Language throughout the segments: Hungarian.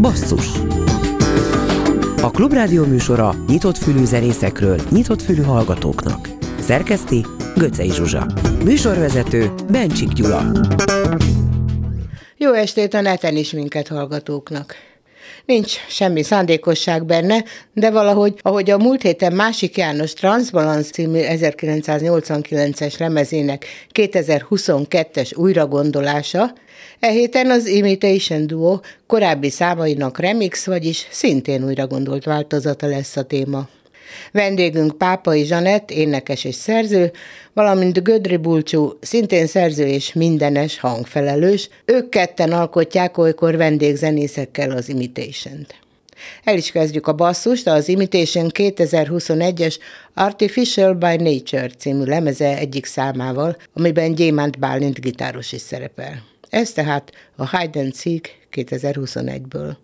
Basszus A Klubrádió műsora nyitott fülű zenészekről, nyitott fülű hallgatóknak. Szerkeszti Göcej Zsuzsa. Műsorvezető Bencsik Gyula. Jó estét a neten is minket hallgatóknak. Nincs semmi szándékosság benne, de valahogy, ahogy a múlt héten másik János Transbalance című 1989-es lemezének 2022-es újragondolása, e héten az Imitation Duo korábbi számainak remix, vagyis szintén újragondolt változata lesz a téma. Vendégünk Pápai Zsanett, énekes és szerző, valamint Gödri Bulcsú, szintén szerző és mindenes hangfelelős. Ők ketten alkotják olykor vendégzenészekkel az Imitation-t. El is kezdjük a basszust, az Imitation 2021-es Artificial by Nature című lemeze egyik számával, amiben Gyémánt Bálint gitáros is szerepel. Ez tehát a Hide and Seek 2021-ből.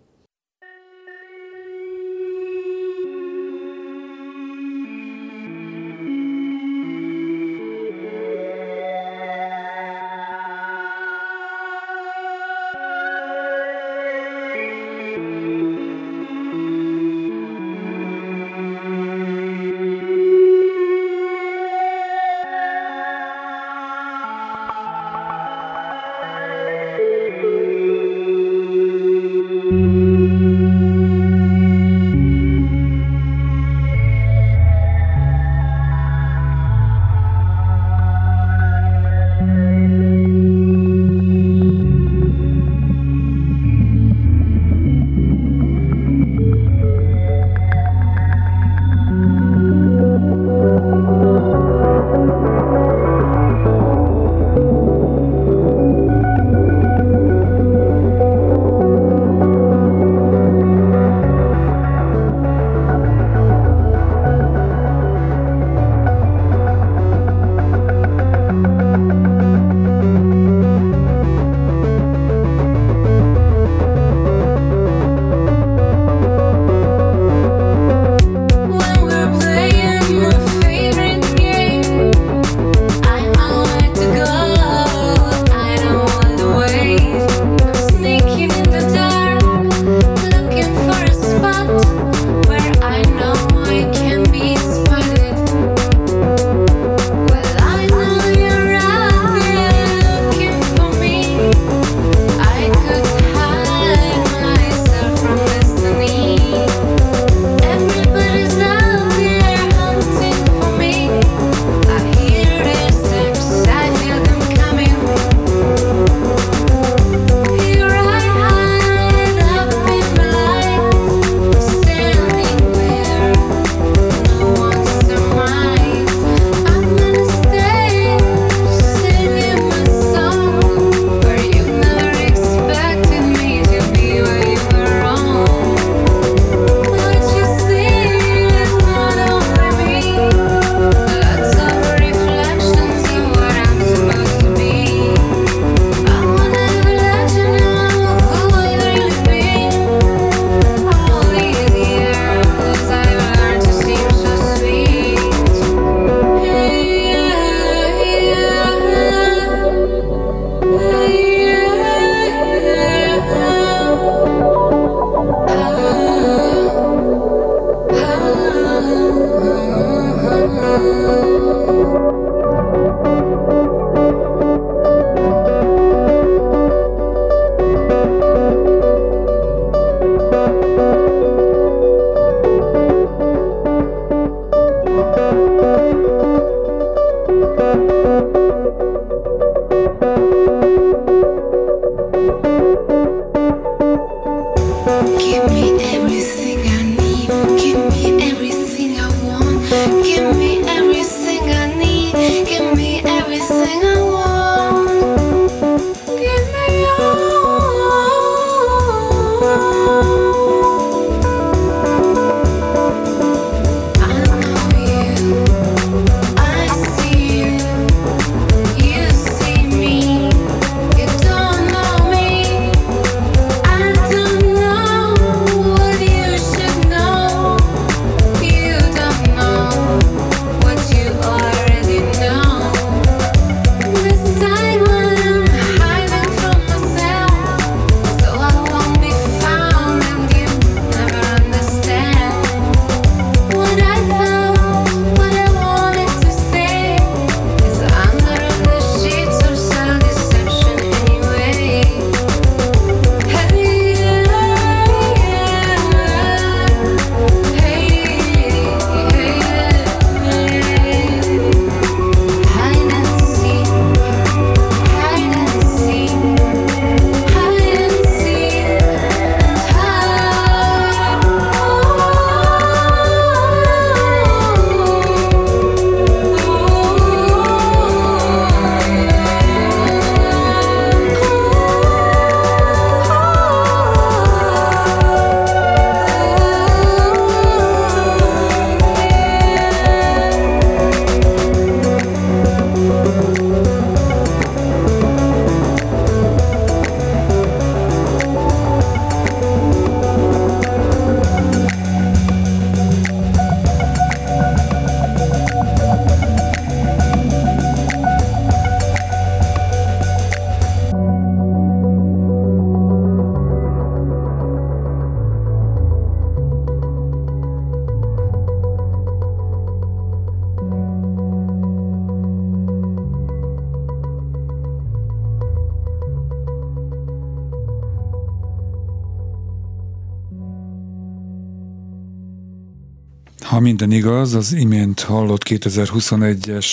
Igaz, az imént hallott 2021-es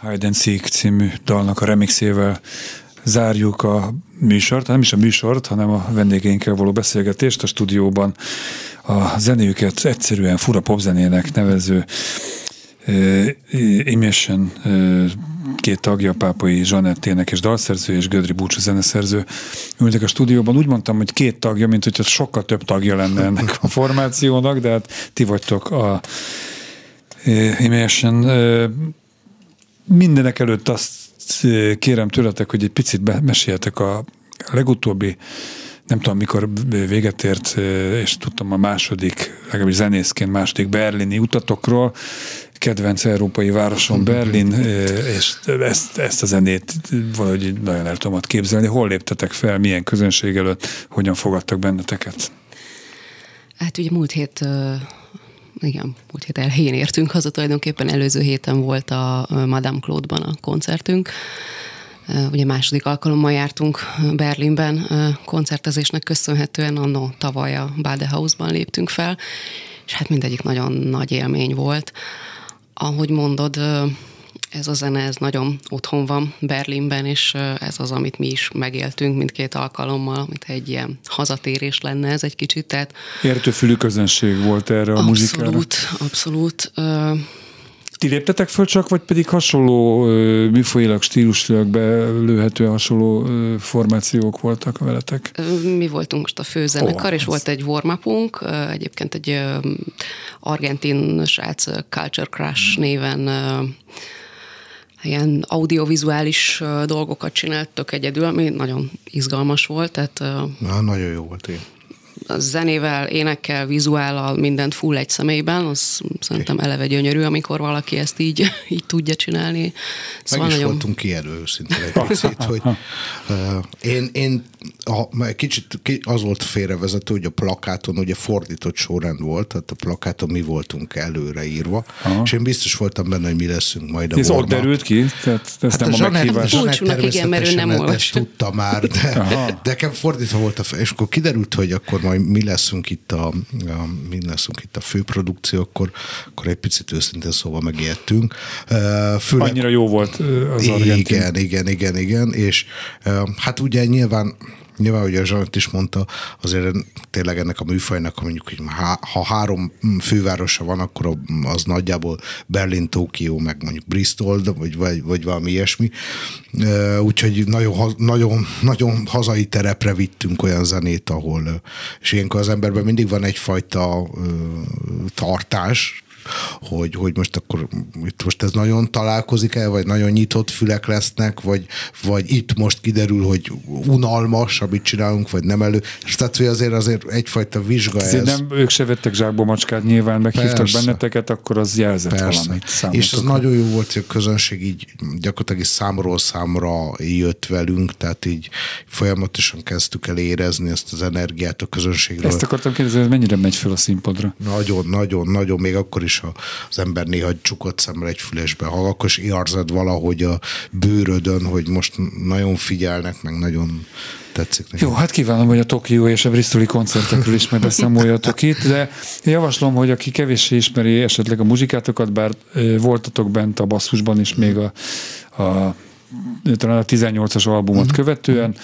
Hide and Seek című dalnak a remixével zárjuk a műsort, nem is a műsort, hanem a vendégeinkkel való beszélgetést a stúdióban. A zenéjüket egyszerűen fura popzenének nevező uh, két tagja, Pápai Zsanett énekes dalszerző és Gödri Búcsú zeneszerző ültek a stúdióban. Úgy mondtam, hogy két tagja, mint hogyha sokkal több tagja lenne ennek a formációnak, de hát ti vagytok a Immersion. Mindenek előtt azt kérem tőletek, hogy egy picit meséljetek a legutóbbi nem tudom, mikor véget ért, és tudtam a második, legalábbis zenészként második berlini utatokról, kedvenc európai városom Berlin, és ezt, ezt a zenét valahogy nagyon el tudom képzelni. Hol léptetek fel, milyen közönség előtt, hogyan fogadtak benneteket? Hát ugye múlt hét igen, múlt hét elején értünk haza, tulajdonképpen előző héten volt a Madame Claude-ban a koncertünk. Ugye második alkalommal jártunk Berlinben koncertezésnek köszönhetően, annó tavaly a Badehausban léptünk fel, és hát mindegyik nagyon nagy élmény volt. Ahogy mondod, ez a zene, ez nagyon otthon van Berlinben, és ez az, amit mi is megéltünk mindkét alkalommal, mint egy ilyen hazatérés lenne ez egy kicsit. Tehát Értőfülű közönség volt erre a abszolút, muzikára? Abszolút, abszolút. Ti léptetek föl csak, vagy pedig hasonló műfajilag, stílusilag belőhetően hasonló formációk voltak veletek? Mi voltunk most a főzenekar, oh, és volt egy warm egyébként egy argentin srác Culture Crush néven ilyen audiovizuális dolgokat csinált tök egyedül, ami nagyon izgalmas volt. Tehát, Na, nagyon jó volt, én zenével, énekkel, vizuállal, mindent full egy személyben, az szerintem eleve gyönyörű, amikor valaki ezt így, így tudja csinálni. Szóval Meg is nagyon... voltunk kijelő őszintén egy picit, hogy uh, én, én a, kicsit az volt félrevezető, hogy a plakáton ugye fordított sorrend volt, tehát a plakáton mi voltunk előreírva, Aha. és én biztos voltam benne, hogy mi leszünk majd a Ez ott derült ki? Tehát ez hát nem a, a meghívás. Búcsúnak igen, mert ő nem olvasta. tudta már, de, de nekem fordítva volt a fel, és akkor kiderült, hogy akkor majd mi leszünk itt a, a mi leszünk itt a főprodukció, akkor, akkor egy picit őszintén szóval megijedtünk. Főleg, Annyira jó volt az argentin. Igen, igen, igen, igen, és hát ugye nyilván nyilván, hogy a Zsanett is mondta, azért tényleg ennek a műfajnak, mondjuk, hogy ha három fővárosa van, akkor az nagyjából Berlin, Tokió, meg mondjuk Bristol, vagy, vagy, vagy valami ilyesmi. Úgyhogy nagyon, nagyon, nagyon hazai terepre vittünk olyan zenét, ahol, és ilyenkor az emberben mindig van egyfajta tartás, hogy, hogy most akkor itt most ez nagyon találkozik el, vagy nagyon nyitott fülek lesznek, vagy, vagy itt most kiderül, hogy unalmas, amit csinálunk, vagy nem elő. És tehát, hogy azért azért egyfajta vizsga ez. Nem, ők se vettek zsákba macskát, nyilván meghívtak Persze. benneteket, akkor az jelzett Persze. valamit számotokra. És az nagyon jó volt, hogy a közönség így gyakorlatilag is számról számra jött velünk, tehát így folyamatosan kezdtük el érezni ezt az energiát a közönségről. Ezt akartam kérdezni, hogy mennyire megy fel a színpadra? Nagyon, nagyon, nagyon, még akkor is is az ember néha csukott szemmel egy fülesbe hallgat, akkor is érzed valahogy a bőrödön, hogy most nagyon figyelnek, meg nagyon tetszik nekem. Jó, hát kívánom, hogy a Tokió és a Bristoli koncertekről is majd beszámoljatok itt, de javaslom, hogy aki kevéssé ismeri esetleg a muzsikátokat, bár voltatok bent a basszusban is még a, a talán a 18-as albumot uh-huh. követően,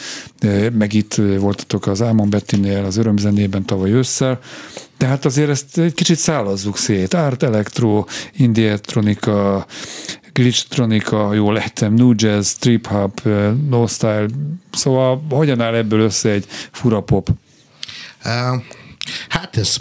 meg itt voltatok az Ámon Bettinél, az Örömzenében tavaly ősszel, de hát azért ezt egy kicsit szállazzuk szét. Art Electro, Indie Electronica, Glitchtronica, jól lettem, New Jazz, Trip Hop, No Style, szóval hogyan áll ebből össze egy fura pop? Uh, hát ez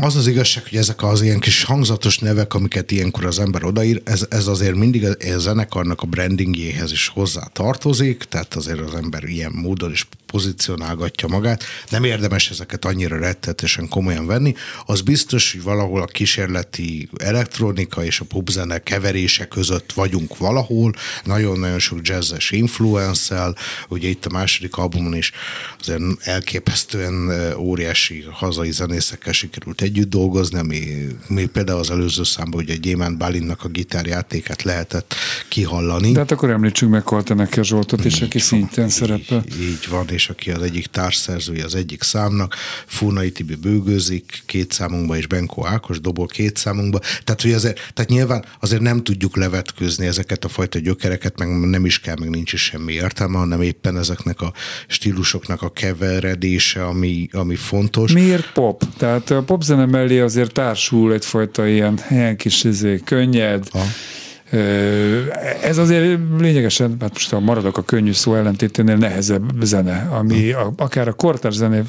az az igazság, hogy ezek az ilyen kis hangzatos nevek, amiket ilyenkor az ember odaír, ez, ez azért mindig a, zenekarnak a brandingjéhez is hozzá tartozik, tehát azért az ember ilyen módon is pozícionálgatja magát. Nem érdemes ezeket annyira rettetesen komolyan venni. Az biztos, hogy valahol a kísérleti elektronika és a popzene keverése között vagyunk valahol, nagyon-nagyon sok jazzes influence ugye itt a második albumon is azért elképesztően óriási hazai zenészekkel sikerült együtt dolgozni, ami még például az előző számban ugye Gyémánt Bálinnak a gitárjátékát lehetett kihallani. De hát akkor említsünk meg Kalteneker Zsoltot is, aki szintén szerepel. Így van, és aki az egyik társszerzője az egyik számnak, Fúnai Tibi bőgőzik két számunkba, és Benko Ákos dobol két számunkba. Tehát, hogy azért, tehát nyilván azért nem tudjuk levetkőzni ezeket a fajta gyökereket, meg nem is kell, meg nincs is semmi értelme, hanem éppen ezeknek a stílusoknak a keveredése, ami, ami fontos. Miért pop? Tehát a popzene mellé azért társul egyfajta ilyen, ilyen kis izé, könnyed, ha ez azért lényegesen, hát most ha maradok a könnyű szó ellentéténél nehezebb zene, ami a, akár a kortárs zené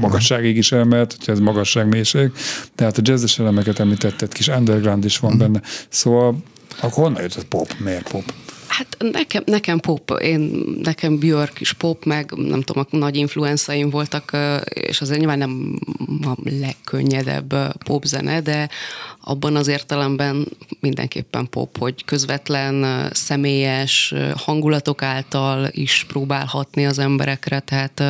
magasságig is elmehet, hogyha ez magasságmélység, tehát a jazzes elemeket említetted, kis underground is van benne. Szóval akkor honnan jött a pop? Miért pop? Hát nekem, nekem pop, én, nekem Björk is pop, meg nem tudom, nagy influenzaim voltak, és azért nyilván nem a legkönnyedebb popzene, de abban az értelemben mindenképpen pop, hogy közvetlen, személyes hangulatok által is próbálhatni az emberekre, tehát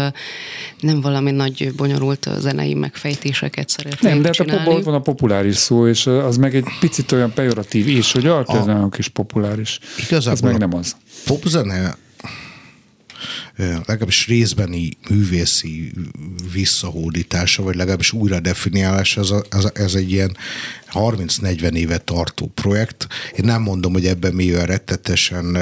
nem valami nagy bonyolult zenei megfejtéseket szeretnék Nem, de hát a popban van a populáris szó, és az meg egy picit olyan pejoratív is, hogy alkalmazának is populáris. Igazából meg nem az. Popzene legalábbis részbeni művészi visszahódítása, vagy legalábbis újra definiálása, ez, ez, ez egy ilyen 30-40 éve tartó projekt. Én nem mondom, hogy ebben mi olyan rettetesen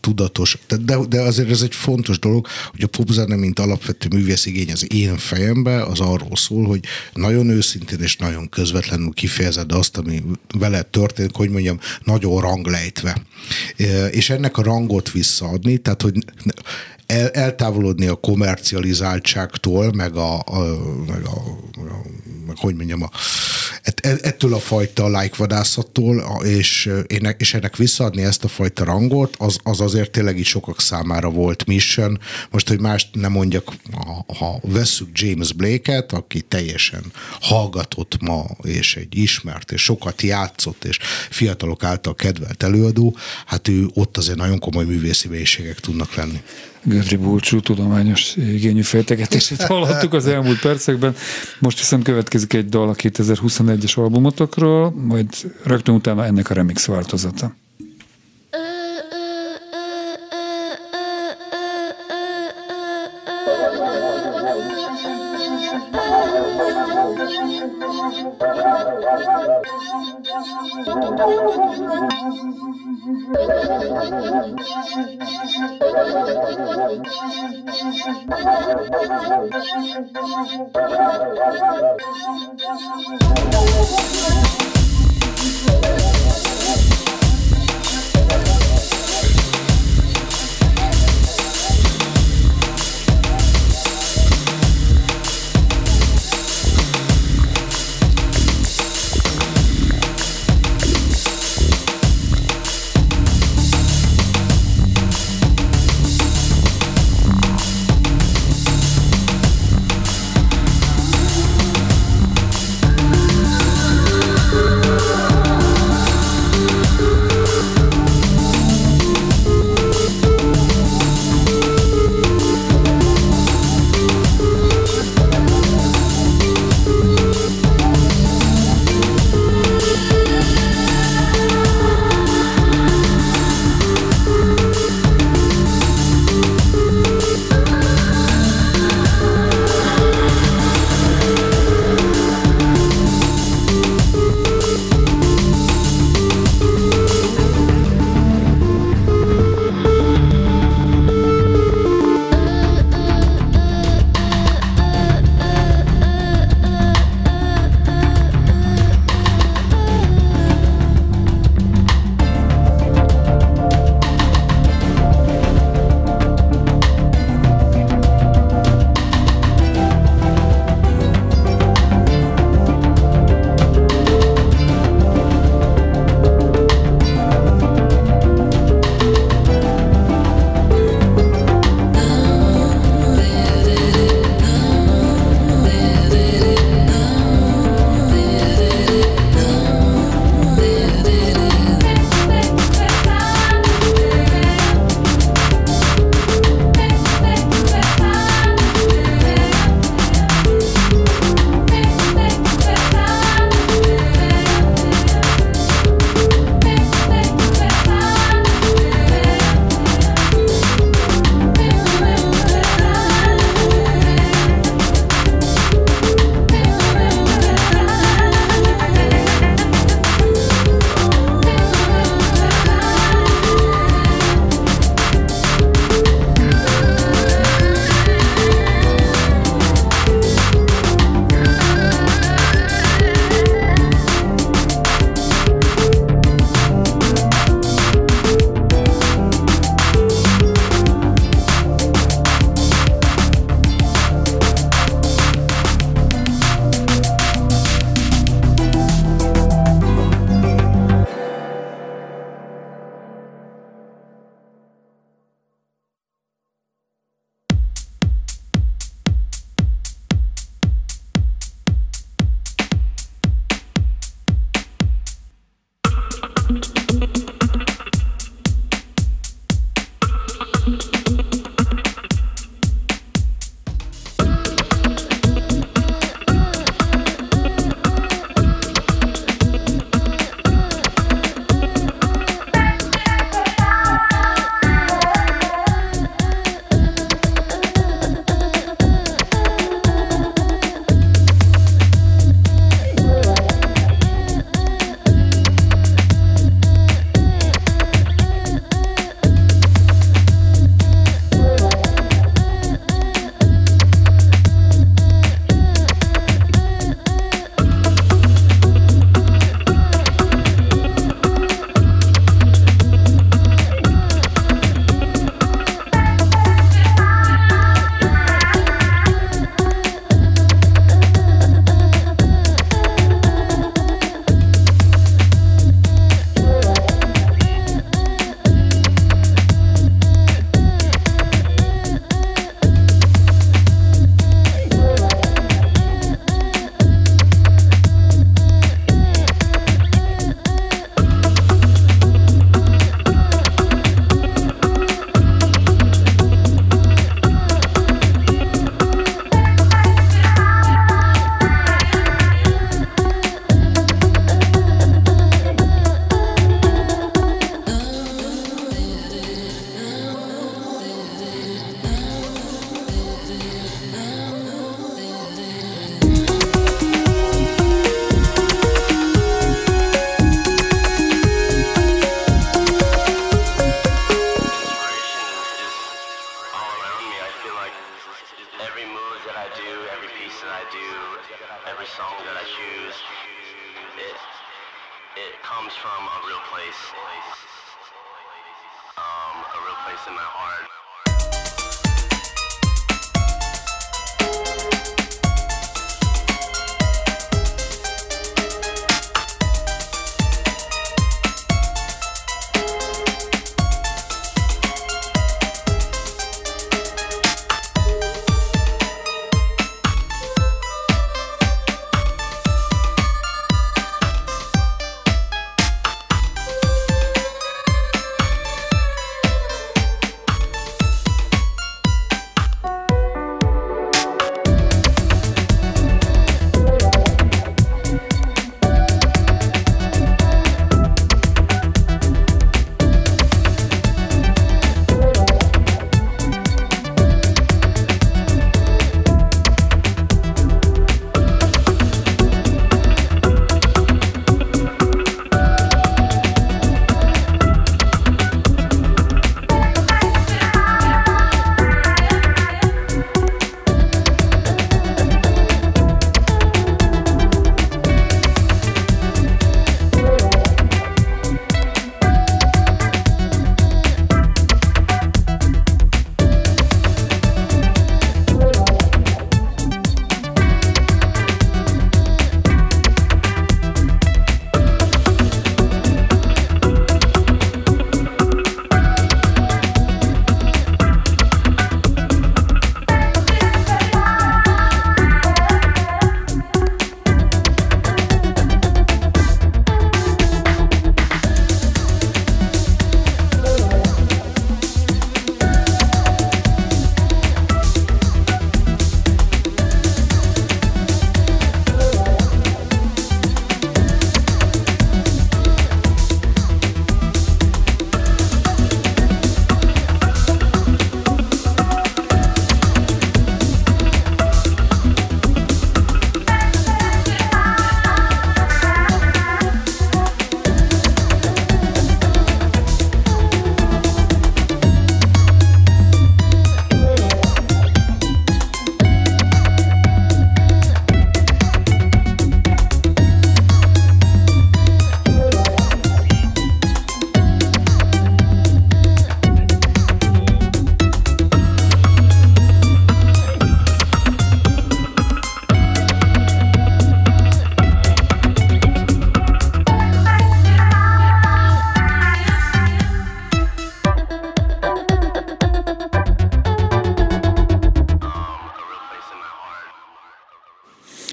tudatos, de, de azért ez egy fontos dolog, hogy a popzene, mint alapvető művészigény az én fejembe, az arról szól, hogy nagyon őszintén és nagyon közvetlenül kifejezed azt, ami vele történik, hogy mondjam, nagyon ranglejtve. És ennek a rangot visszaadni, tehát hogy el, eltávolodni a komercializáltságtól, meg a, a, meg a, a meg hogy mondjam, a, ettől a fajta lájkvadászattól, és, és ennek visszaadni ezt a fajta rangot, az, az azért tényleg is sokak számára volt mission. Most, hogy mást nem mondjak, ha, ha vesszük James Blake-et, aki teljesen hallgatott ma, és egy ismert, és sokat játszott, és fiatalok által kedvelt előadó, hát ő ott azért nagyon komoly művészi tudnak lenni. Gödri Bulcsú tudományos igényű fejtegetését hallhattuk az elmúlt percekben. Most viszont következik egy dal a 2021-es albumotokról, majd rögtön utána ennek a remix változata.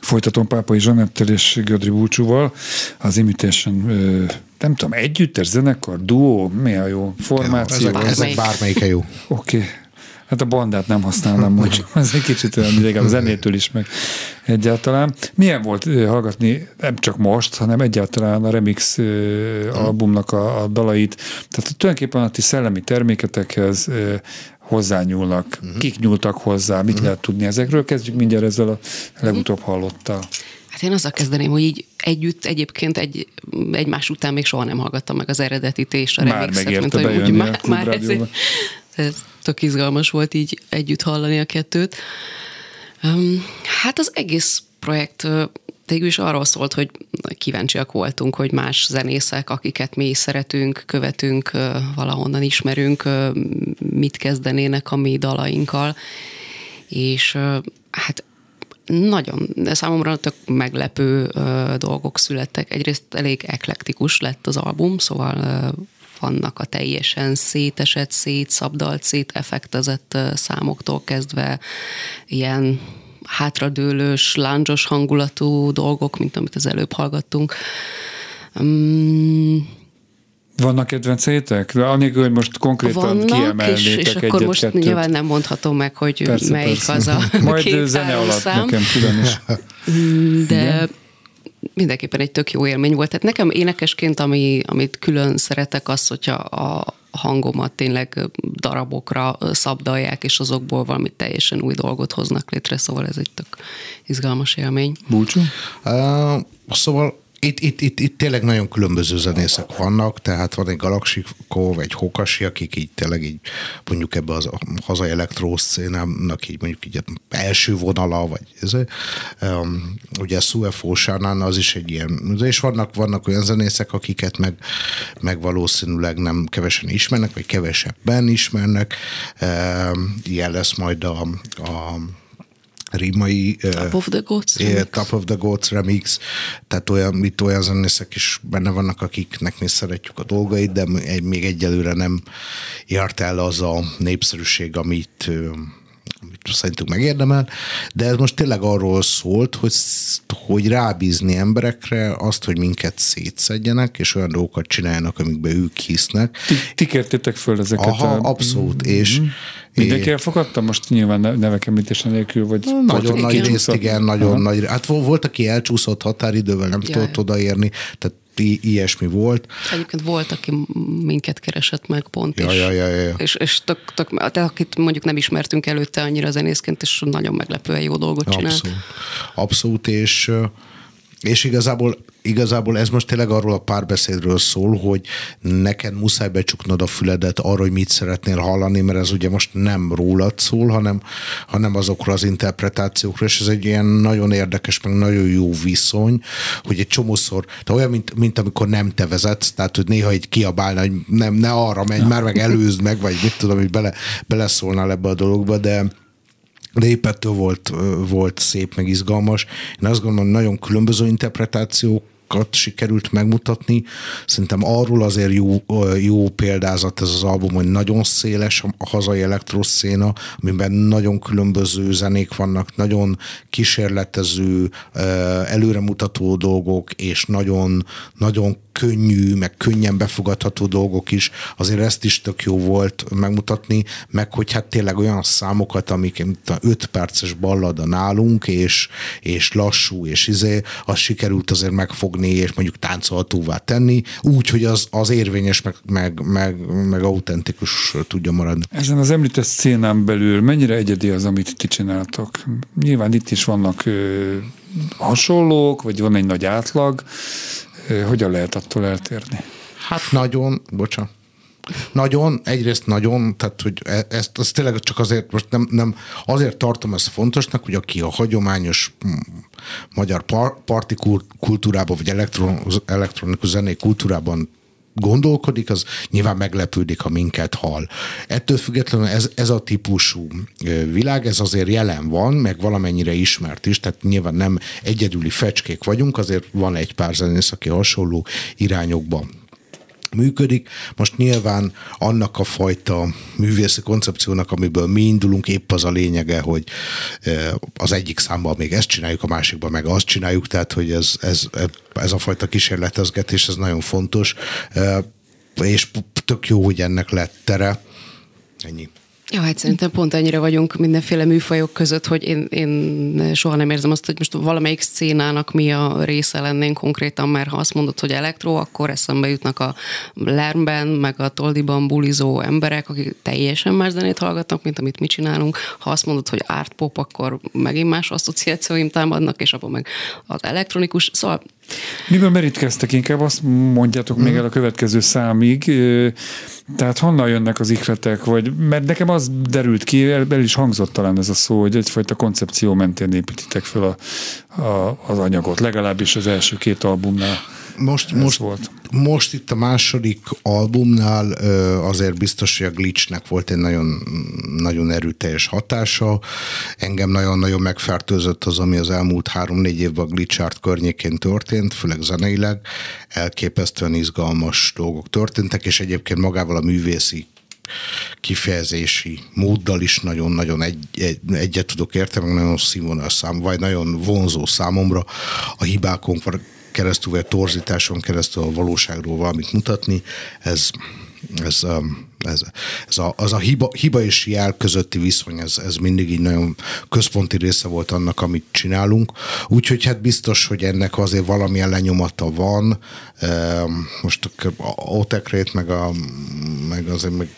Folytatom Pápai Zsanettel és Gödri Búcsúval, az Imitation, nem tudom, együttes, zenekar, duó, mi a jó formáció? Ezek, ezek bármelyike jó. Oké. Okay. Hát a bandát nem használnám, mondjuk. Ez egy kicsit olyan idegen a zenétől is, meg egyáltalán. Milyen volt hallgatni, nem csak most, hanem egyáltalán a remix albumnak a, a dalait. Tehát tulajdonképpen a ti szellemi terméketekhez hozzányúlnak, uh-huh. kik nyúltak hozzá, mit uh-huh. lehet tudni ezekről. Kezdjük mindjárt ezzel a legutóbb hallottal. Hát én azzal kezdeném, hogy így együtt egyébként egy, egymás után még soha nem hallgattam meg az eredetit és a remixet, mint hogy úgy már, már ez, ez tök izgalmas volt így együtt hallani a kettőt. Um, hát az egész projekt végül is arról szólt, hogy kíváncsiak voltunk, hogy más zenészek, akiket mi szeretünk, követünk, valahonnan ismerünk, mit kezdenének a mi dalainkkal, és hát nagyon, de számomra tök meglepő dolgok születtek. Egyrészt elég eklektikus lett az album, szóval vannak a teljesen szétesett, szétszabdalt, széteffektezett számoktól kezdve ilyen hátradőlős, lándzsos hangulatú dolgok, mint amit az előbb hallgattunk. Um, vannak kedvenceitek? Anélkül, hogy most konkrétan Vannak, kiemelnétek és, és akkor most kettőt. nyilván nem mondhatom meg, hogy persze, melyik persze. az a Majd zene alatt szám. nekem külön is. De Igen? mindenképpen egy tök jó élmény volt. Tehát nekem énekesként, ami, amit külön szeretek, az, hogyha a, hangomat tényleg darabokra szabdalják, és azokból valami teljesen új dolgot hoznak létre, szóval ez egy tök izgalmas élmény. Búcsú? Uh, szóval itt, itt, itt, itt tényleg nagyon különböző zenészek vannak, tehát van egy Galaxikov, egy Hokasi, akik így tényleg így mondjuk ebbe az a hazai elektroszcénának így mondjuk így első vonala, vagy ez, um, ugye Suefo Sánán az is egy ilyen, és vannak, vannak olyan zenészek, akiket meg, meg valószínűleg nem kevesen ismernek, vagy kevesebben ismernek. Um, ilyen lesz majd a, a rímai Top of the Goats yeah, remix. Top of the Goats remix, tehát olyan, itt olyan zenészek is benne vannak, akiknek mi szeretjük a dolgait, de még egyelőre nem járt el az a népszerűség, amit, ö, amit szerintünk megérdemel, de ez most tényleg arról szólt, hogy, hogy rábízni emberekre azt, hogy minket szétszedjenek, és olyan dolgokat csináljanak, amikbe ők hisznek. Ti, ti kértétek föl ezeket Aha, a... abszolút, és Mindenki elfogadta? Most nyilván ne- nevek említése nélkül, vagy... Nagyon nagy részt, igen, nagyon nagy. Hát vo- volt, aki elcsúszott határidővel, nem Ja, tudott odaérni, tehát i- ilyesmi volt. Egyébként volt, aki minket keresett meg pont, Ja, és, ja, ja, ja. és, és tök, tök, te, akit mondjuk nem ismertünk előtte annyira zenészként, és nagyon meglepően jó dolgot csinált. Abszolút. Abszolút, és, és igazából, igazából ez most tényleg arról a párbeszédről szól, hogy neked muszáj becsuknod a füledet arra, hogy mit szeretnél hallani, mert ez ugye most nem rólad szól, hanem, hanem azokról az interpretációkról, és ez egy ilyen nagyon érdekes, meg nagyon jó viszony, hogy egy csomószor, de olyan, mint, mint amikor nem te vezetsz, tehát hogy néha egy kiabálna, hogy nem, ne arra menj, már meg előzd meg, vagy mit tudom, hogy bele, beleszólnál ebbe a dologba, de de épp ettől volt, volt szép, meg izgalmas. Én azt gondolom, nagyon különböző interpretációkat sikerült megmutatni. Szerintem arról azért jó, jó példázat ez az album, hogy nagyon széles a hazai elektroszéna, amiben nagyon különböző zenék vannak, nagyon kísérletező, előremutató dolgok, és nagyon, nagyon könnyű, meg könnyen befogadható dolgok is, azért ezt is tök jó volt megmutatni, meg hogy hát tényleg olyan számokat, amik mint a 5 perces ballada nálunk, és, és lassú, és izé, azt sikerült azért megfogni, és mondjuk táncolhatóvá tenni, úgy, hogy az, az érvényes, meg, meg, meg, meg autentikus tudja maradni. Ezen az említett szénán belül mennyire egyedi az, amit ti csináltok? Nyilván itt is vannak ö, hasonlók, vagy van egy nagy átlag. Ö, hogyan lehet attól eltérni? Hát nagyon, bocsánat. Nagyon, egyrészt nagyon, tehát hogy e- ezt, ezt tényleg csak azért, most nem, nem, azért tartom ezt fontosnak, hogy aki a hagyományos mm, magyar par, parti kul- kultúrában, vagy elektron, elektronikus zenei kultúrában gondolkodik, az nyilván meglepődik, ha minket hall. Ettől függetlenül ez, ez a típusú világ, ez azért jelen van, meg valamennyire ismert is, tehát nyilván nem egyedüli fecskék vagyunk, azért van egy pár zenész, aki hasonló irányokban működik. Most nyilván annak a fajta művészi koncepciónak, amiből mi indulunk, épp az a lényege, hogy eh, az egyik számban még ezt csináljuk, a másikban meg azt csináljuk, tehát hogy ez, ez, ez a fajta kísérletezgetés, ez nagyon fontos, eh, és tök jó, hogy ennek lett tere. Ennyi. Ja, hát szerintem pont ennyire vagyunk mindenféle műfajok között, hogy én, én soha nem érzem azt, hogy most valamelyik szcénának mi a része lennénk konkrétan, mert ha azt mondod, hogy elektro, akkor eszembe jutnak a Lermben, meg a Toldiban bulizó emberek, akik teljesen más zenét hallgatnak, mint amit mi csinálunk. Ha azt mondod, hogy art pop, akkor megint más asszociációim támadnak, és abban meg az elektronikus. Szóval Miből merítkeztek? Inkább azt mondjátok még el a következő számig. Tehát honnan jönnek az ikletek? Vagy, mert nekem az derült ki, el, el is hangzott talán ez a szó, hogy egyfajta koncepció mentén építitek fel a, a, az anyagot. Legalábbis az első két albumnál. Most, Ez most, volt. most itt a második albumnál azért biztos, hogy a Glitchnek volt egy nagyon, nagyon erőteljes hatása. Engem nagyon-nagyon megfertőzött az, ami az elmúlt három-négy évben a Glitch Art környékén történt, főleg zeneileg. Elképesztően izgalmas dolgok történtek, és egyébként magával a művészi kifejezési móddal is nagyon-nagyon egy, egy, egyet tudok érteni, meg nagyon színvonal szám, vagy nagyon vonzó számomra a hibákon keresztül, vagy torzításon keresztül a valóságról valamit mutatni. Ez, ez, um, ez, ez a, az a hiba, hiba és jel közötti viszony, ez, ez mindig így nagyon központi része volt annak, amit csinálunk. Úgyhogy hát biztos, hogy ennek azért valamilyen lenyomata van. Most a Otekrét, meg, a, meg azért meg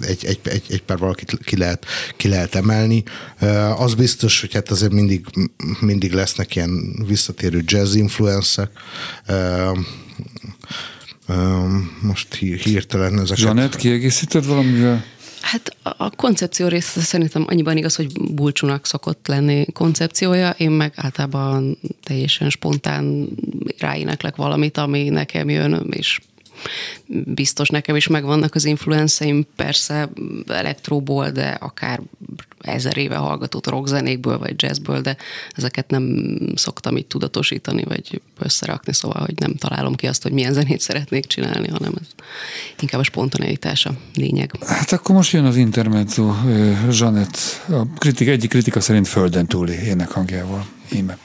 egy, egy, egy, egy pár valakit ki lehet, ki lehet emelni. Az biztos, hogy hát azért mindig, mindig lesznek ilyen visszatérő jazz influencek most hirtelen ezeket... Zsanett, kiegészíted valamivel? Hát a koncepció része szerintem annyiban igaz, hogy bulcsúnak szokott lenni koncepciója, én meg általában teljesen spontán ráéneklek valamit, ami nekem jön, és biztos nekem is megvannak az influenceim, persze elektróból, de akár ezer éve hallgatott rockzenékből, vagy jazzből, de ezeket nem szoktam így tudatosítani, vagy összerakni, szóval, hogy nem találom ki azt, hogy milyen zenét szeretnék csinálni, hanem ez inkább a spontaneitás a lényeg. Hát akkor most jön az intermezzo, Zsanett, a kritik, egyik kritika szerint földön túli énekhangjával. Íme.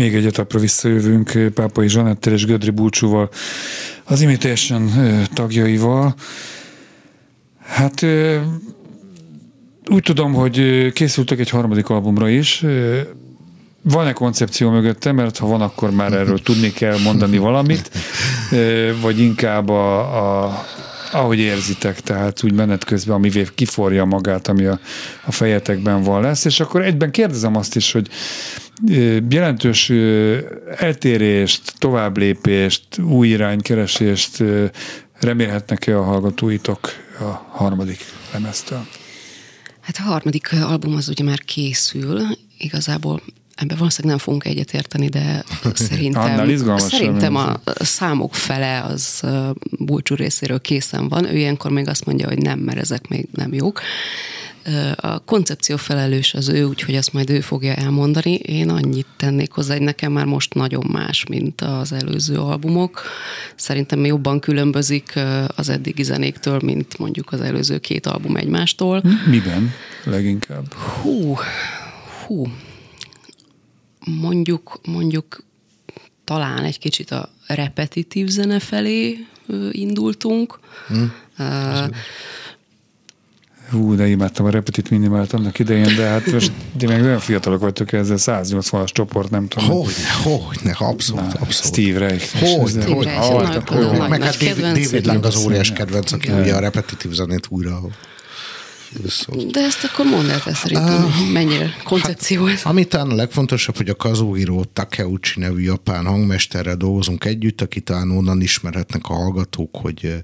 Még egy etapra visszajövünk Pápai Zsanettel és Gödri Búcsúval, az Imitation tagjaival. Hát úgy tudom, hogy készültek egy harmadik albumra is. Van-e koncepció mögötte, mert ha van, akkor már erről tudni kell mondani valamit, vagy inkább a, a, ahogy érzitek, tehát úgy menet közben, ami kiforja magát, ami a, a fejetekben van lesz, és akkor egyben kérdezem azt is, hogy jelentős eltérést, továbblépést, új iránykeresést remélhetnek-e a hallgatóitok a harmadik lemeztől? Hát a harmadik album az ugye már készül, igazából ebben valószínűleg nem fogunk egyetérteni, de szerintem, szerintem a számok fele az Bulcsú részéről készen van. Ő ilyenkor még azt mondja, hogy nem, mert ezek még nem jók. A koncepció felelős az ő, úgyhogy azt majd ő fogja elmondani. Én annyit tennék hozzá, hogy nekem már most nagyon más, mint az előző albumok. Szerintem jobban különbözik az eddigi zenéktől, mint mondjuk az előző két album egymástól. Miben leginkább? Hú, hú. Mondjuk, mondjuk talán egy kicsit a repetitív zene felé indultunk. Hmm. Uh, Hú, de imádtam a repetit minimált annak idején, de hát most ti meg nagyon fiatalok vagytok ezzel, 180-as csoport, nem tudom. Hogyne, hogyne, abszolút, Na, abszolút. Steve Reich. Hogyne, hogyne. Meg hát David Lang az óriás kedvenc, aki ugye a repetitív zenét újra de ezt akkor mondd el te szerintem, uh, mennyire koncepció hát, ez. Ami talán a legfontosabb, hogy a Kazuhiro Takeuchi nevű japán hangmesterrel dolgozunk együtt, akit talán onnan ismerhetnek a hallgatók, hogy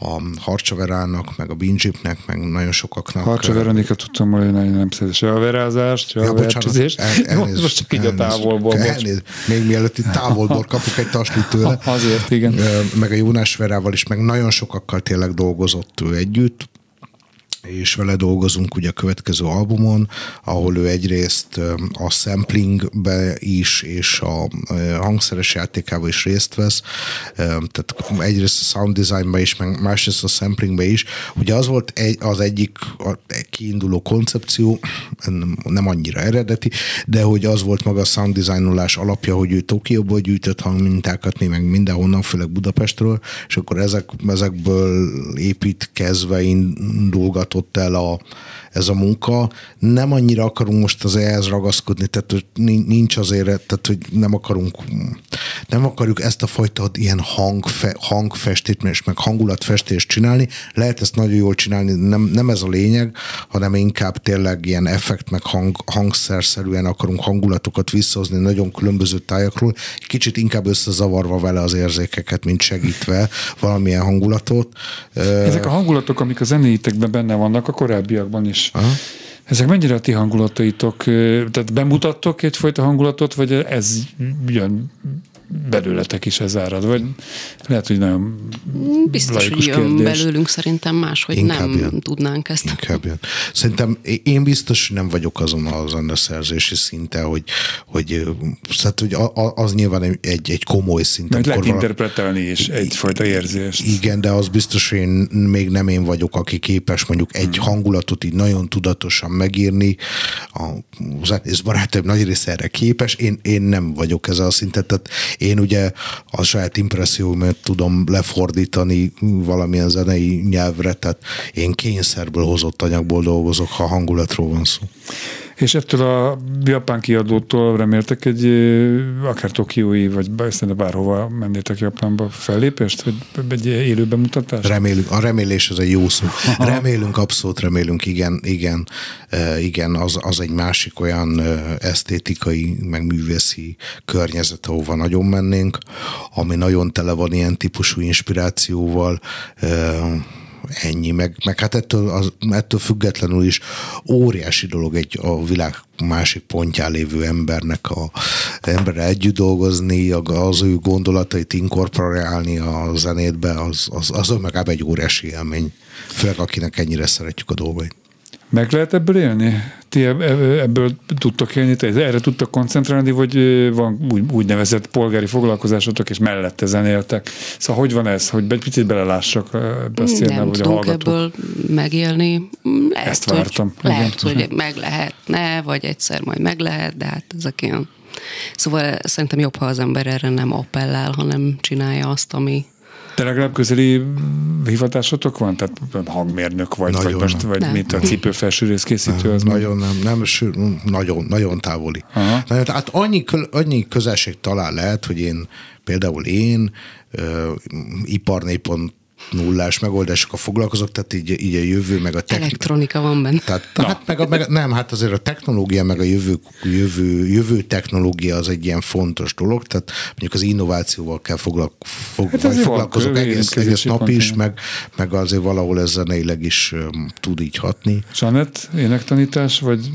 a Harcsaverának, meg a Binjipnek, meg nagyon sokaknak. Harcsa Veronika tudtam, hogy nagyon nem szeret se a verázást, se a vercsizést. El, most csak így a távolból. Elnéz, még mielőtt itt távolból kapok egy taslit tőle. Azért, igen. Meg a Jónás Verával is, meg nagyon sokakkal tényleg dolgozott ő együtt és vele dolgozunk ugye a következő albumon, ahol ő egyrészt a samplingbe is, és a hangszeres játékában is részt vesz, tehát egyrészt a sound designbe is, meg másrészt a samplingbe is. Ugye az volt az egyik kiinduló koncepció, nem annyira eredeti, de hogy az volt maga a sound designolás alapja, hogy ő Tokióból gyűjtött hangmintákat, mi meg mindenhonnan, főleg Budapestről, és akkor ezek, ezekből építkezve indulgatott tartott el a, ez a munka. Nem annyira akarunk most az ehhez ragaszkodni, tehát nincs azért, tehát hogy nem akarunk, nem akarjuk ezt a fajta ilyen hangfe, hangfestést, meg hangulatfestést csinálni. Lehet ezt nagyon jól csinálni, nem, nem ez a lényeg, hanem inkább tényleg ilyen effekt, meg hang, hangszerszerűen akarunk hangulatokat visszahozni nagyon különböző tájakról, kicsit inkább összezavarva vele az érzékeket, mint segítve valamilyen hangulatot. Ezek a hangulatok, amik a zenéitekben benne vannak, a korábbiakban is Aha. Ezek mennyire a ti hangulataitok? Tehát bemutattok egyfajta hangulatot, vagy ez jön belőletek is ez árad, vagy lehet, hogy nagyon Biztos, hogy jön kérdés. belőlünk szerintem más, hogy Inkább nem jön. tudnánk ezt. Inkább jön. Szerintem én biztos nem vagyok azon a zeneszerzési szinte, hogy, hogy, szóval, hogy az nyilván egy, egy komoly szint. Mert lehet vala... interpretálni is egyfajta érzést. Igen, de az biztos, hogy én még nem én vagyok, aki képes mondjuk egy hmm. hangulatot így nagyon tudatosan megírni. A zenész barátaim nagy része erre képes, én, én nem vagyok ez a szintet, tehát én ugye a saját impressziómat tudom lefordítani valamilyen zenei nyelvre, tehát én kényszerből hozott anyagból dolgozok, ha hangulatról van szó. És ettől a japán kiadótól reméltek egy akár tokiói, vagy szerintem bárhova mennétek Japánba fellépést, vagy egy élő bemutatást? Remélünk, a remélés az egy jó szó. Remélünk, abszolút remélünk, igen, igen, igen, az, az egy másik olyan esztétikai, meg művészi környezet, ahova nagyon mennénk, ami nagyon tele van ilyen típusú inspirációval, ennyi, meg, meg hát ettől, az, ettől függetlenül is óriási dolog egy a világ másik pontján lévő embernek a emberre együtt dolgozni, az ő gondolatait inkorporálni a zenétbe, az, az, az önmagában egy óriási élmény, főleg akinek ennyire szeretjük a dolgait. Meg lehet ebből élni? Ti ebből tudtok élni, te erre tudtok koncentrálni, vagy van úgy, úgynevezett polgári foglalkozásotok, és mellette zenéltek? Szóval hogy van ez, hogy egy picit belelássak ebbe a szélne, Nem tudunk ebből megélni. Lehet, Ezt vártam. Hogy, lehet, hogy meg lehetne, vagy egyszer majd meg lehet, de hát ezek ilyen Szóval szerintem jobb, ha az ember erre nem appellál, hanem csinálja azt, ami, De legalább közeli hivatásotok van? Tehát hangmérnök vagy, vagy, Nagyon most, nem. vagy Nem. mint a cipőfelsőrész készítő? Az Nagyon nem, nem, ső, nagyon, nagyon távoli. Aha. Nagyon, hát annyi, kö- annyi közelség talán lehet, hogy én például én ö, ipar 4.0-ás megoldásokkal foglalkozok, tehát így, így a jövő, meg a technika. elektronika van benne. Tehát, hát meg a, meg, nem, hát azért a technológia, meg a jövő, jövő, jövő technológia az egy ilyen fontos dolog, tehát mondjuk az innovációval kell foglalk, fog, Hát azért van foglalkozok egész, egész nap is, meg, meg azért valahol ez zeneileg is um, tud így hatni. Zsanett, énektanítás, vagy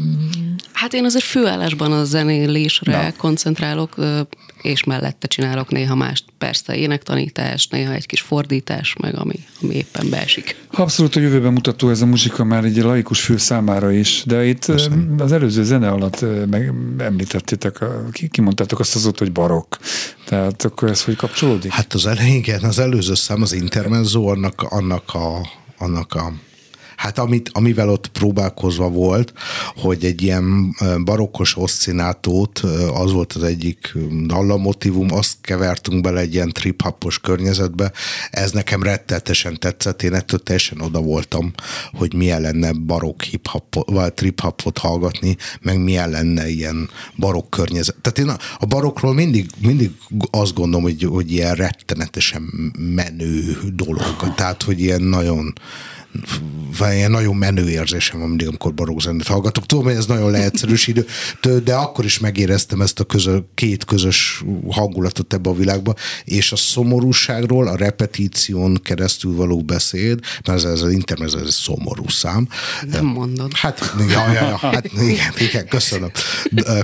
Hát én azért főállásban a zenélésre Na. koncentrálok, és mellette csinálok néha mást, persze énektanítás, néha egy kis fordítás, meg ami, ami éppen beesik. Abszolút a jövőben mutató ez a muzsika már egy laikus fül számára is, de itt Köszönöm. az előző zene alatt meg említettétek, kimondtátok azt az ott, hogy barokk. Tehát akkor ez hogy kapcsolódik? Hát az elején, igen, az előző szám, az intermezzo, annak, annak a, annak a Hát amit, amivel ott próbálkozva volt, hogy egy ilyen barokkos oszcinátót, az volt az egyik dallamotívum, azt kevertünk bele egy ilyen trip-hopos környezetbe, ez nekem rettetesen tetszett, én ettől teljesen oda voltam, hogy milyen lenne barokk vagy trip-hopot hallgatni, meg milyen lenne ilyen barokk környezet. Tehát én a, a barokkról mindig, mindig azt gondolom, hogy, hogy ilyen rettenetesen menő dolog, tehát hogy ilyen nagyon ilyen nagyon menő érzésem van mindig, amikor barokk zenét hallgatok. Tudom, hogy ez nagyon leegyszerűsítő, de akkor is megéreztem ezt a közö, két közös hangulatot ebbe a világba, és a szomorúságról a repetíción keresztül való beszéd, mert ez, ez az internet, ez egy szomorú szám. Nem mondod. Hát, ja, ja, ja, hát igen, igen, köszönöm.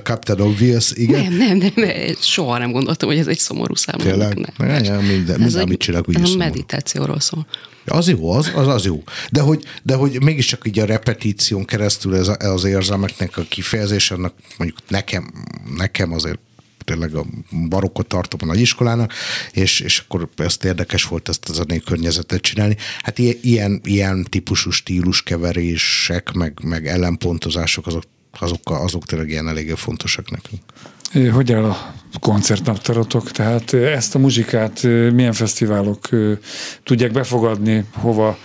Captain Obvious, igen. Nem, nem, nem, nem, soha nem gondoltam, hogy ez egy szomorú szám. Tényleg? Nem, ja, minden- Ez minden, egy- amit csinálok, úgy ez a meditációról szól. Az jó, az, az, az jó. De hogy, de hogy mégiscsak így a repetíción keresztül ez a- az érzelmeknek a kifejezés, annak mondjuk nekem, nekem azért tényleg a barokkot tartom a nagyiskolának, és, és akkor ezt érdekes volt ezt a zenei környezetet csinálni. Hát ilyen, ilyen típusú stíluskeverések, meg, meg ellenpontozások, azok, azok, azok tényleg ilyen eléggé fontosak nekünk. Hogy áll a koncertnaptáratok? Tehát eh, ezt a muzsikát milyen fesztiválok tudják befogadni, hova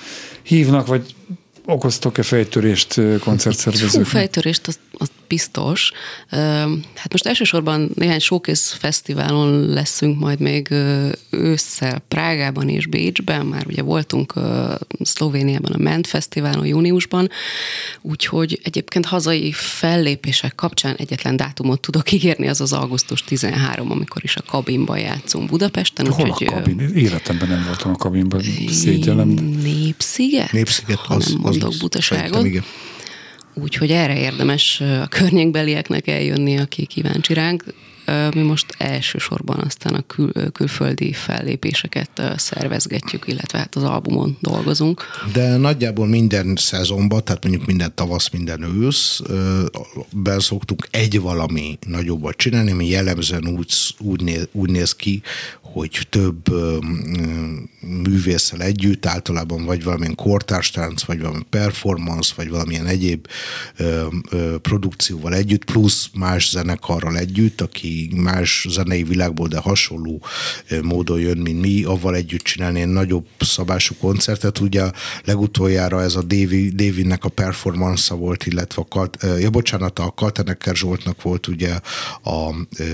hívnak, vagy okoztok-e fejtörést Hú, koncertszervezőknek? fejtörést, az, az biztos. Hát most elsősorban néhány showcase fesztiválon leszünk majd még ősszel Prágában és Bécsben, már ugye voltunk Szlovéniában a Ment Fesztiválon júniusban, úgyhogy egyébként hazai fellépések kapcsán egyetlen dátumot tudok ígérni, az az augusztus 13, amikor is a kabinban játszunk Budapesten. Hol a úgyhogy, ö, kabin? Életemben nem voltam a kabinban, szégyellem. Népsziget? Népsziget, ha az, nem mondok az, butaságot. szerintem igen. Úgyhogy erre érdemes a környékbelieknek eljönni, aki kíváncsi ránk. Mi most elsősorban aztán a kül, külföldi fellépéseket szervezgetjük, illetve hát az albumon dolgozunk. De nagyjából minden szezonban, tehát mondjuk minden tavasz, minden ősz, ben szoktunk egy valami nagyobbat csinálni, ami jellemzően úgy, úgy, néz, úgy néz ki, hogy több ö, művésszel együtt, általában vagy valamilyen kortárstánc, vagy valami performance, vagy valamilyen egyéb ö, produkcióval együtt, plusz más zenekarral együtt, aki más zenei világból, de hasonló módon jön, mint mi, avval együtt csinálni egy nagyobb szabású koncertet. Ugye legutoljára ez a Davy, Davinnek a performance volt, illetve a Kalt, ja, bocsánat, a Kaltenecker Zsoltnak volt ugye a ö,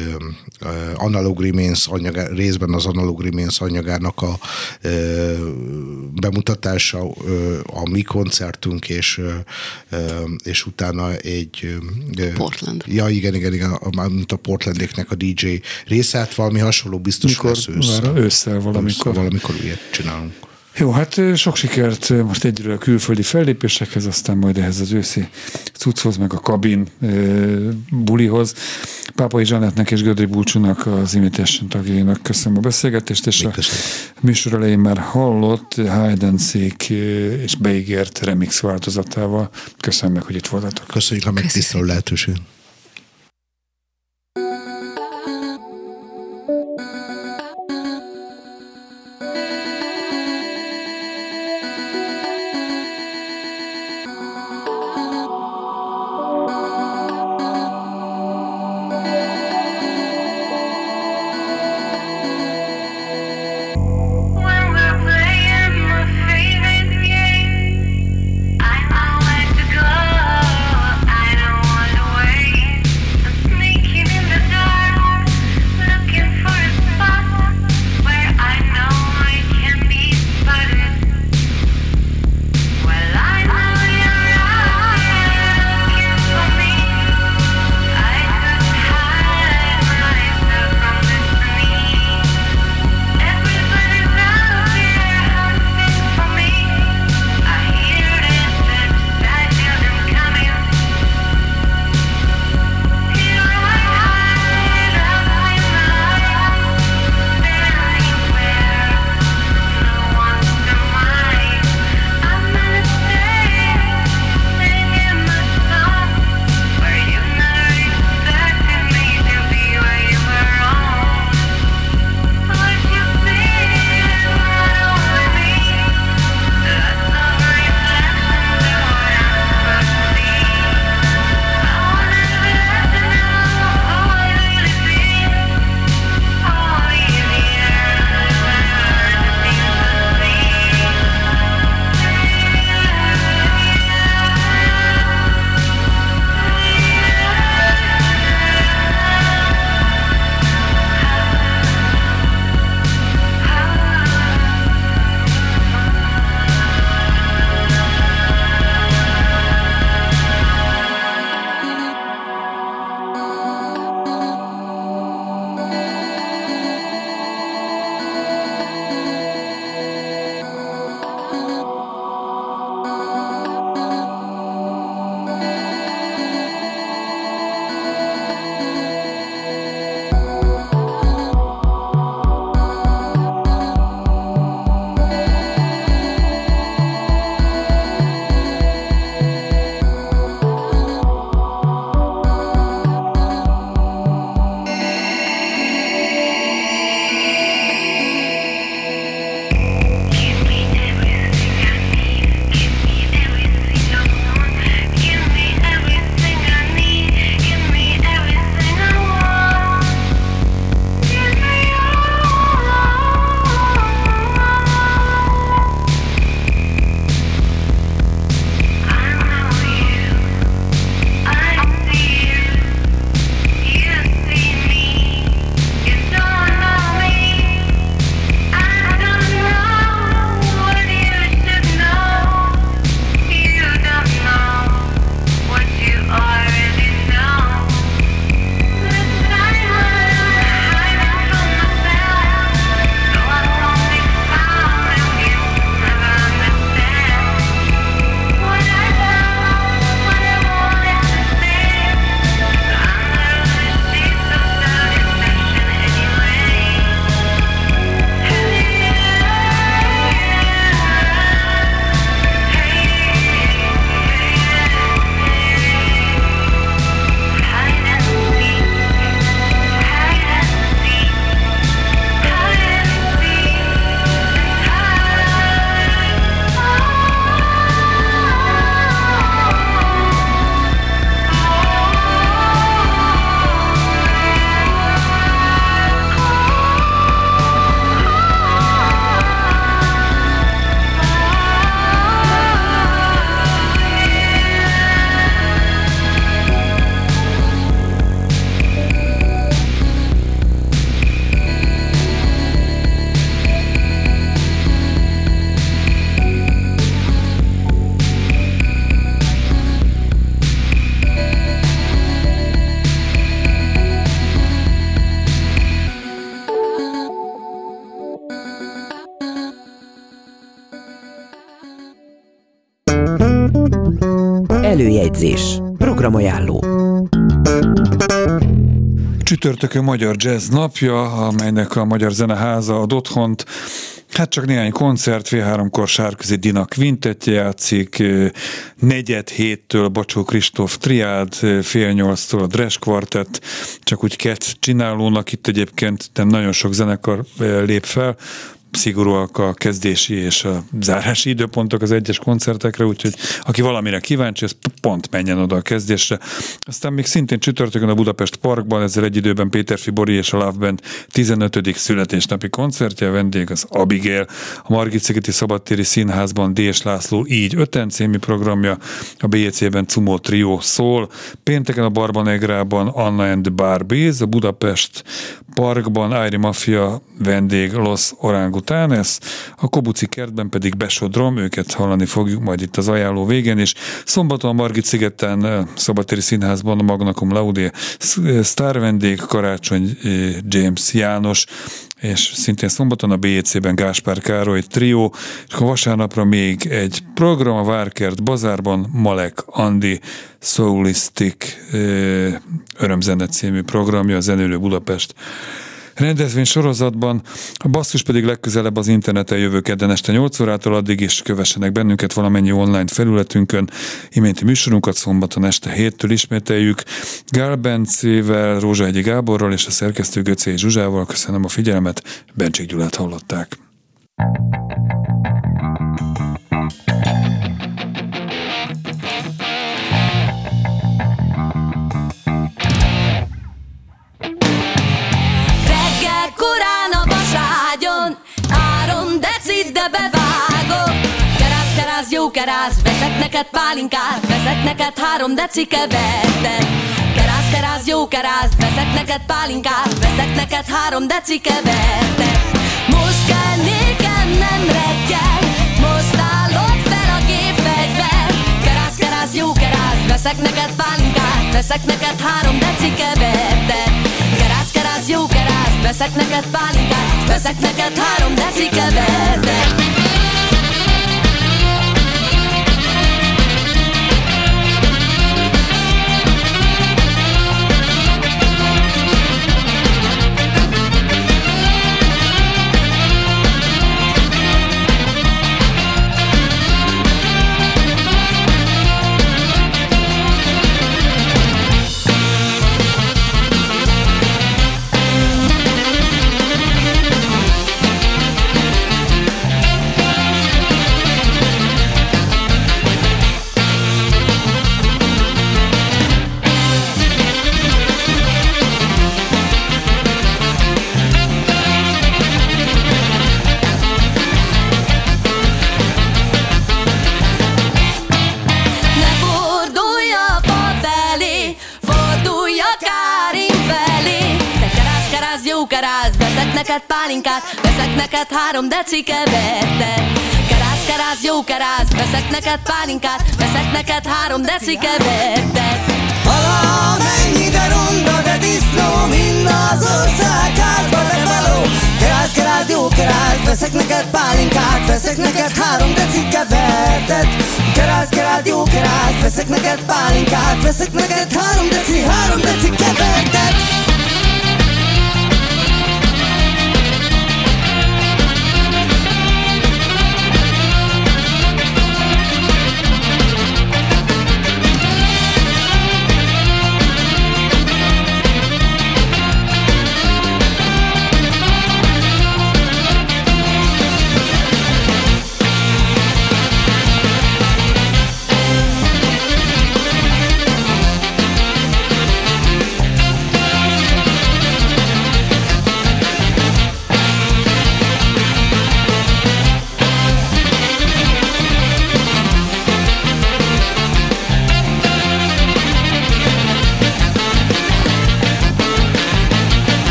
Analog Remains anyagá, részben az Analog Remains anyagának a ö, bemutatása, ö, a mi koncertünk, és, ö, és utána egy... ö, Portland. Ja, igen, igen, igen, mint a Portlandéknek a DJ része, hát valami hasonló biztos Mikor? lesz ősszel. Ősszel valamikor. Valamikor ilyet csinálunk. Jó, hát sok sikert most egyről a külföldi fellépésekhez, aztán majd ehhez az őszi cucchoz, meg a kabin bulihoz. Pápai Zsanettnek és Gödri Bulcsúnak, az Imitation tagjainak köszönöm a beszélgetést, és a köszönöm. műsor elején már hallott Hide and Seek és beígért remix változatával. Köszönöm meg, hogy itt voltatok. Köszönjük a megtisztelő lehetőséget. Előjegyzés. Programajánló. Csütörtökön Magyar Jazz napja, amelynek a Magyar Zeneháza ad otthont. Hát csak néhány koncert, V3-kor Sárközi Dina Quintetje játszik, negyed héttől Bacsó Kristóf Triád, fél nyolctól a Dres Quartet, csak úgy kett csinálónak itt egyébként nem nagyon sok zenekar lép fel, szigorúak a kezdési és a zárási időpontok az egyes koncertekre, úgyhogy aki valamire kíváncsi, az pont menjen oda a kezdésre. Aztán még szintén csütörtökön a Budapest Parkban, ezzel egy időben Péter Fibori és a Love Band 15. születésnapi koncertje, a vendég az Abigail, a Margit Szigeti Szabadtéri Színházban Dés László így öten című programja, a BJC-ben Cumó Trio szól, pénteken a Barban Egrában Anna and Barbies, a Budapest Parkban Ári Mafia vendég Los Orangutanes, a Kobuci kertben pedig Besodrom, őket hallani fogjuk majd itt az ajánló végén, és szombaton a Margit szigeten, Szabatéri Színházban a Magnakum Laudia sztár vendég, Karácsony James János, és szintén szombaton a BJC-ben Gáspár Károly trió, és a vasárnapra még egy program a Várkert Bazárban, Malek Andi Soulistic Örömzene című programja, a Zenélő Budapest rendezvény sorozatban, a basszus pedig legközelebb az interneten jövő kedden este 8 órától addig is kövessenek bennünket valamennyi online felületünkön. Iménti műsorunkat szombaton este héttől ismételjük. Gál Bencével, Rózsahegyi Gáborral és a szerkesztő Göcé Zsuzsával köszönöm a figyelmet, Bencsik Gyulát hallották. Kerász, veszek neked pálinkát, veszek neked három deci kevertet. Kerász, kerász, jó kerász, veszek neked pálinkát, veszek neked három deci kevertet. Most kell nékem nem reggel, most állok fel a gépfegyver. Kerász, kerász, jó kerász, veszek neked pálinkát, veszek neked három deci kevertet. Kerász, kerász, jó kerász, veszek neked pálinkát, veszek neked három deci kevertet. Három deci kevertet. Kerász, kerász, jó kerász, veszek neked pálinkát, veszek neked három deci kevertet. Valamennyi de ronda, de disznó, mind az ország házba de való. Kerász, kerász, jó kerász, veszek neked pálinkát, veszek neked három deci kevertet. Kerász, kerász, jó kerász, veszek neked pálinkát, veszek neked három deci, három deci kevertet.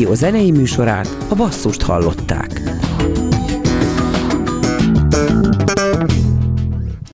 A Klubrádió zenei műsorát a basszust hallották.